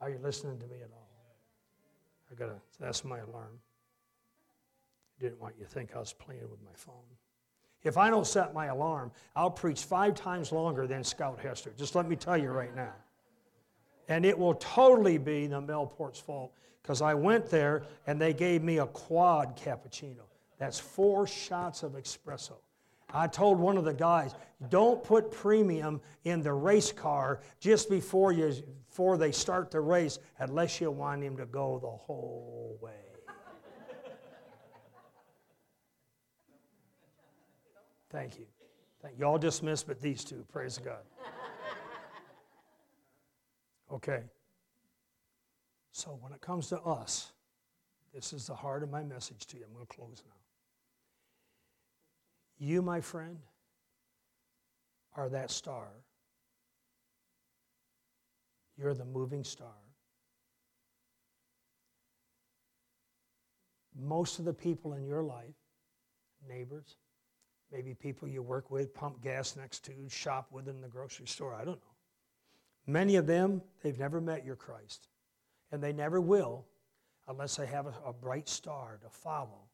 Are you listening to me at all? I gotta, that's my alarm. I didn't want you to think I was playing with my phone. If I don't set my alarm, I'll preach five times longer than Scout Hester. Just let me tell you right now. And it will totally be the Melport's fault because I went there and they gave me a quad cappuccino. That's four shots of espresso. I told one of the guys, don't put premium in the race car just before, you, before they start the race unless you want him to go the whole way. Thank you. Thank you. All dismissed, but these two. Praise God. Okay. So when it comes to us, this is the heart of my message to you. I'm going to close now. You, my friend, are that star. You're the moving star. Most of the people in your life, neighbors, maybe people you work with, pump gas next to, shop with in the grocery store, I don't know. Many of them, they've never met your Christ, and they never will unless they have a, a bright star to follow.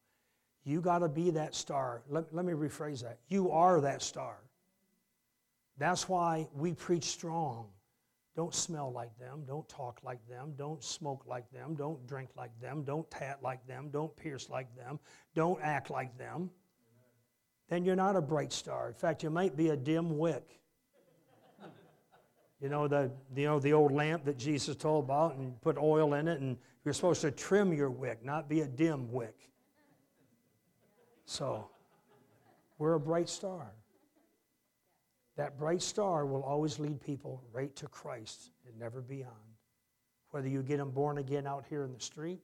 You got to be that star. Let, let me rephrase that. You are that star. That's why we preach strong. Don't smell like them. Don't talk like them. Don't smoke like them. Don't drink like them. Don't tat like them. Don't pierce like them. Don't act like them. Then you're not a bright star. In fact, you might be a dim wick. You know, the, you know, the old lamp that Jesus told about and put oil in it, and you're supposed to trim your wick, not be a dim wick. So, we're a bright star. That bright star will always lead people right to Christ and never beyond. Whether you get them born again out here in the street,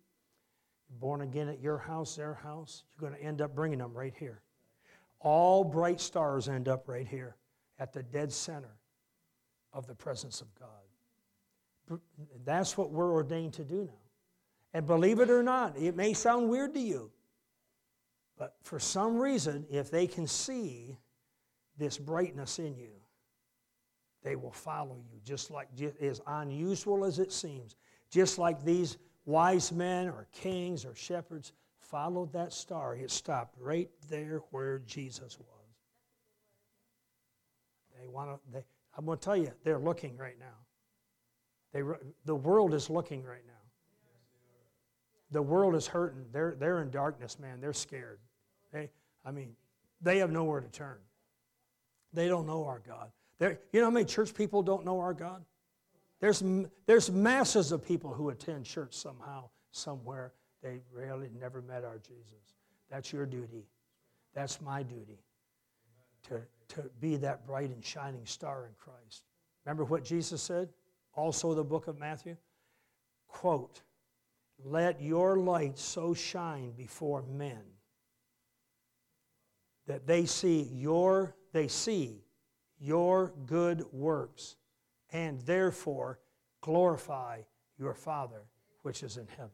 born again at your house, their house, you're going to end up bringing them right here. All bright stars end up right here at the dead center of the presence of God. That's what we're ordained to do now. And believe it or not, it may sound weird to you, but for some reason, if they can see this brightness in you, they will follow you, just like as unusual as it seems. Just like these wise men or kings or shepherds followed that star, it stopped right there where Jesus was. They want to. They, I'm going to tell you, they're looking right now. They, the world is looking right now. The world is hurting. They're, they're in darkness, man. They're scared. They, I mean, they have nowhere to turn. They don't know our God. They're, you know how many church people don't know our God? There's, there's masses of people who attend church somehow, somewhere. They really never met our Jesus. That's your duty. That's my duty to, to be that bright and shining star in Christ. Remember what Jesus said? Also, the book of Matthew? Quote, Let your light so shine before men that they see your they see your good works and therefore glorify your father which is in heaven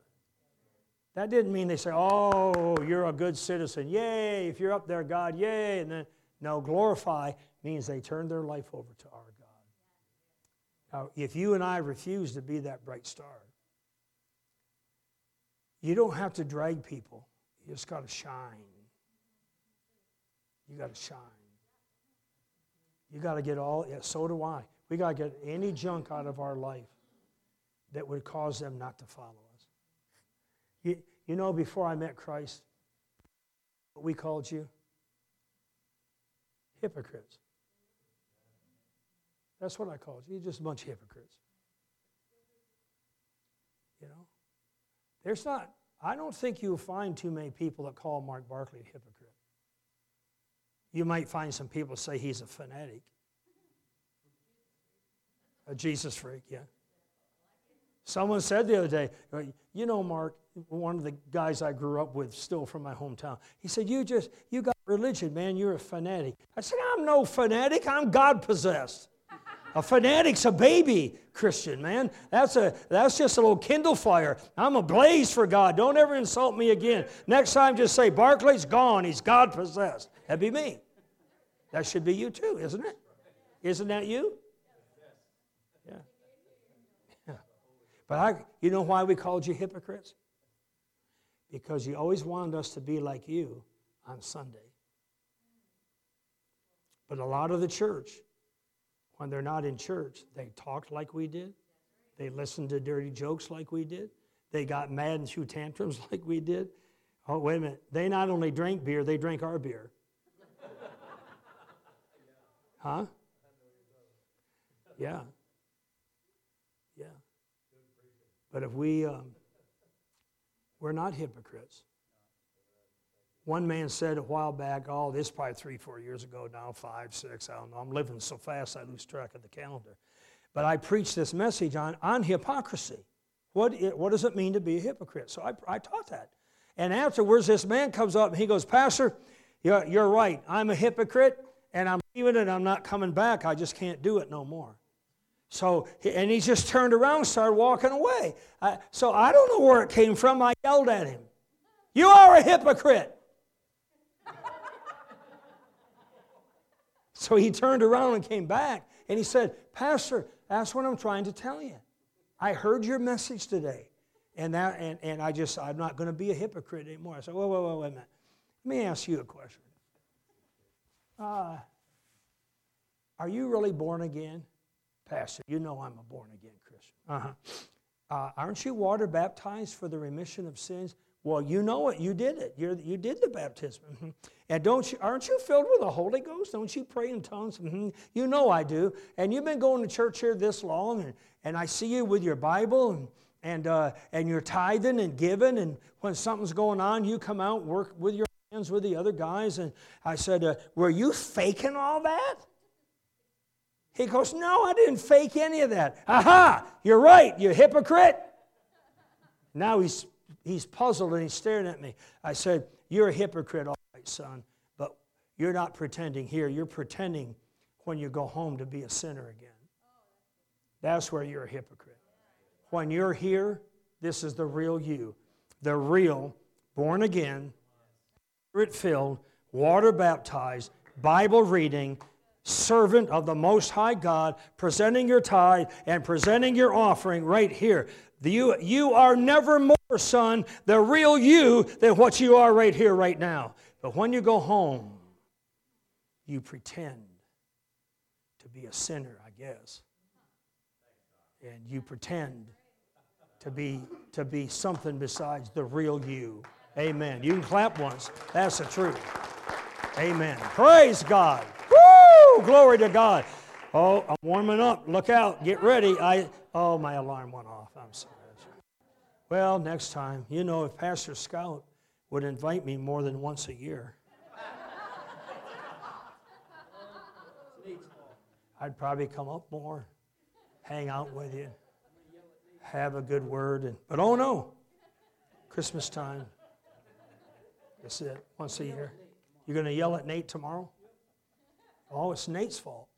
that didn't mean they say oh you're a good citizen yay if you're up there god yay and then no, glorify means they turn their life over to our God. Now, if you and I refuse to be that bright star, You don't have to drag people, you just got to shine. You got to shine. You got to get all, yeah, so do I. We got to get any junk out of our life that would cause them not to follow. You, you know, before I met Christ, what we called you? Hypocrites. That's what I called you. You're just a bunch of hypocrites. You know? There's not, I don't think you'll find too many people that call Mark Barclay a hypocrite. You might find some people say he's a fanatic, a Jesus freak, yeah. Someone said the other day, uh, you know, Mark, one of the guys I grew up with, still from my hometown, he said, You just, you got religion, man, you're a fanatic. I said, I'm no fanatic, I'm God possessed. A fanatic's a baby Christian, man. That's, a, that's just a little kindle fire. I'm ablaze for God. Don't ever insult me again. Next time, just say, Barclay's gone. He's God possessed. That'd be me. That should be you too, isn't it? Isn't that you? Yeah. Yeah. But I, you know why we called you hypocrites? Because you always wanted us to be like you on Sunday. But a lot of the church, when they're not in church, they talked like we did. They listened to dirty jokes like we did. They got mad and threw tantrums like we did. Oh, wait a minute. They not only drank beer, they drank our beer. Huh? Yeah. Yeah. But if we, um, we're not hypocrites. One man said a while back, oh, this is probably three, four years ago now, five, six, I don't know. I'm living so fast I lose track of the calendar. But I preached this message on, on hypocrisy. What, it, what does it mean to be a hypocrite? So I, I taught that. And afterwards, this man comes up and he goes, Pastor, you're, you're right. I'm a hypocrite and I'm leaving it, I'm not coming back. I just can't do it no more. So, and he just turned around and started walking away. I, so I don't know where it came from. I yelled at him, You are a hypocrite. so he turned around and came back and he said, Pastor, that's what I'm trying to tell you. I heard your message today. And, that, and, and I just, I'm not going to be a hypocrite anymore. I said, wait, wait, wait, wait a minute. Let me ask you a question. Uh, are you really born again? Pastor, you know I'm a born again Christian. Uh-huh. Uh, aren't you water baptized for the remission of sins? Well, you know it. You did it. You're, you did the baptism. Mm-hmm. And don't you, aren't you filled with the Holy Ghost? Don't you pray in tongues? Mm-hmm. You know I do. And you've been going to church here this long, and, and I see you with your Bible, and, and, uh, and you're tithing and giving, and when something's going on, you come out work with your hands with the other guys. And I said, uh, Were you faking all that? He goes, No, I didn't fake any of that. Aha, you're right, you hypocrite. Now he's, he's puzzled and he's staring at me. I said, You're a hypocrite, all right, son, but you're not pretending here. You're pretending when you go home to be a sinner again. That's where you're a hypocrite. When you're here, this is the real you, the real, born again, Spirit filled, water baptized, Bible reading, servant of the Most High God, presenting your tithe and presenting your offering right here. You, you are never more, son, the real you, than what you are right here, right now. But when you go home, you pretend to be a sinner, I guess. And you pretend to be, to be something besides the real you. Amen. You can clap once. That's the truth. Amen. Praise God. Woo! Glory to God. Oh, I'm warming up. Look out. Get ready. I oh my alarm went off. I'm sorry. Well, next time, you know, if Pastor Scout would invite me more than once a year, I'd probably come up more, hang out with you, have a good word. And, but oh no, Christmas time. That's it, once a year. You're going to yell at Nate tomorrow? Oh, it's Nate's fault.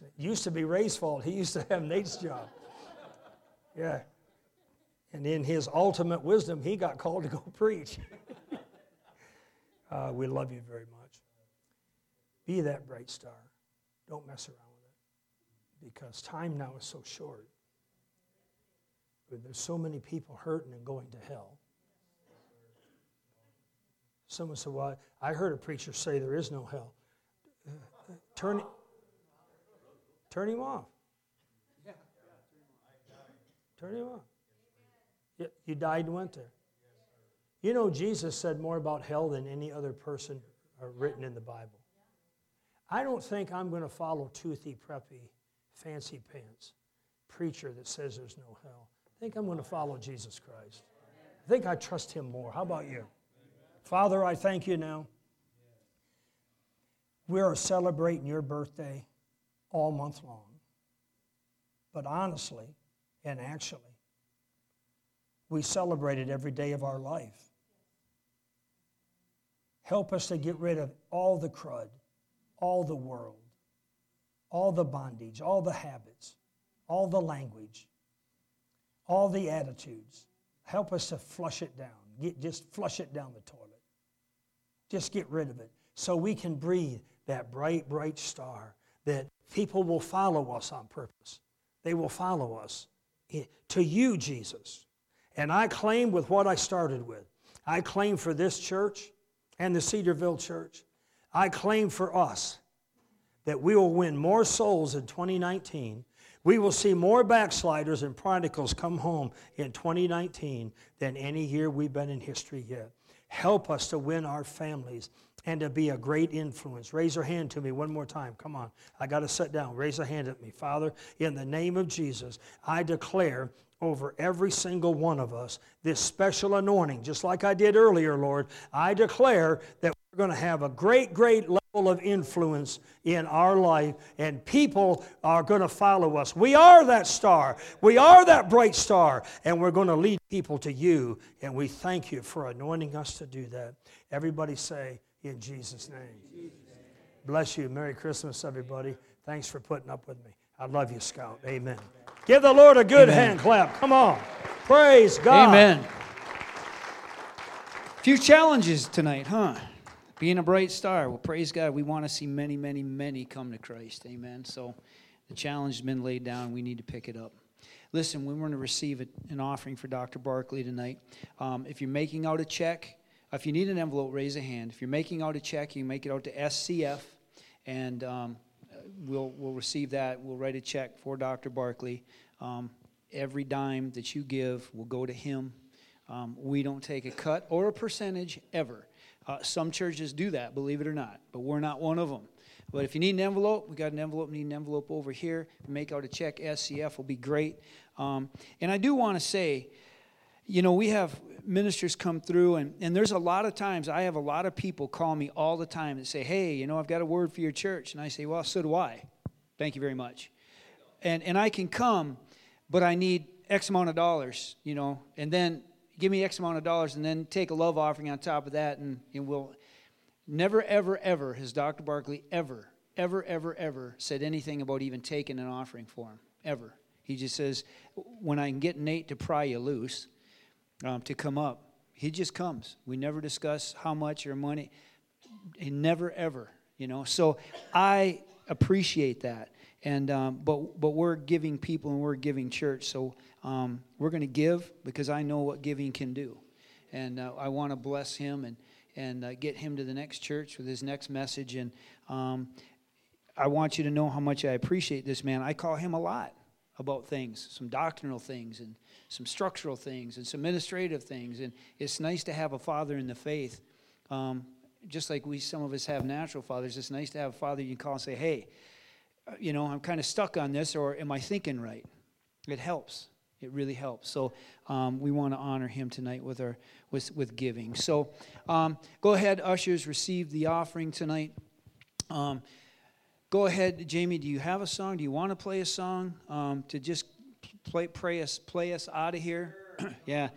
It used to be Ray's fault. He used to have Nate's job. Yeah. And in his ultimate wisdom, he got called to go preach. uh, we love you very much. Be that bright star. Don't mess around with it because time now is so short. There's so many people hurting and going to hell. Someone said, Well, I heard a preacher say there is no hell. Turn, turn him off. Turn him off. You died and went there. You know, Jesus said more about hell than any other person uh, written in the Bible. I don't think I'm going to follow toothy, preppy, fancy pants preacher that says there's no hell. I think I'm going to follow Jesus Christ. I think I trust him more. How about you? Father, I thank you now. We are celebrating your birthday all month long. But honestly and actually, we celebrate it every day of our life. Help us to get rid of all the crud, all the world, all the bondage, all the habits, all the language, all the attitudes. Help us to flush it down. Get, just flush it down the toilet. Just get rid of it so we can breathe that bright, bright star that people will follow us on purpose. They will follow us to you, Jesus. And I claim with what I started with. I claim for this church and the Cedarville church. I claim for us that we will win more souls in 2019. We will see more backsliders and prodigals come home in 2019 than any year we've been in history yet. Help us to win our families and to be a great influence. Raise your hand to me one more time. Come on. I got to sit down. Raise a hand at me. Father, in the name of Jesus, I declare over every single one of us this special anointing, just like I did earlier, Lord. I declare that we're going to have a great, great level of influence in our life, and people are going to follow us. We are that star, we are that bright star, and we're going to lead people to you, and we thank you for anointing us to do that. Everybody say, in Jesus' name. Bless you. Merry Christmas, everybody. Thanks for putting up with me. I love you, Scout. Amen. Give the Lord a good Amen. hand clap. Come on. Praise God. Amen. A few challenges tonight, huh? Being a bright star. Well, praise God. We want to see many, many, many come to Christ. Amen. So the challenge has been laid down. We need to pick it up. Listen, we want to receive an offering for Dr. Barclay tonight. Um, if you're making out a check, if you need an envelope, raise a hand. If you're making out a check, you make it out to SCF, and um, we'll, we'll receive that. We'll write a check for Dr. Barclay. Um, every dime that you give will go to him. Um, we don't take a cut or a percentage ever. Uh, some churches do that, believe it or not, but we're not one of them. But if you need an envelope, we got an envelope. Need an envelope over here. Make out a check. SCF will be great. Um, and I do want to say, you know, we have ministers come through, and, and there's a lot of times I have a lot of people call me all the time and say, Hey, you know, I've got a word for your church. And I say, Well, so do I. Thank you very much. And, and I can come, but I need X amount of dollars, you know, and then give me X amount of dollars and then take a love offering on top of that, and, and we'll. Never, ever, ever has Dr. Barclay ever, ever, ever, ever said anything about even taking an offering for him. Ever. He just says, when I can get Nate to pry you loose, um, to come up. He just comes. We never discuss how much or money. He never ever, you know. So I appreciate that. And um, but but we're giving people and we're giving church. So um, we're going to give because I know what giving can do, and uh, I want to bless him and and uh, get him to the next church with his next message. And um, I want you to know how much I appreciate this man. I call him a lot about things, some doctrinal things, and some structural things, and some administrative things. And it's nice to have a father in the faith, um, just like we some of us have natural fathers. It's nice to have a father you can call and say, "Hey, uh, you know, I'm kind of stuck on this, or am I thinking right?" It helps. It really helps. So um, we want to honor him tonight with our with with giving. So um, go ahead, ushers, receive the offering tonight. Go ahead, Jamie. Do you have a song? Do you want to play a song um, to just play, pray us, play us out of here? yeah.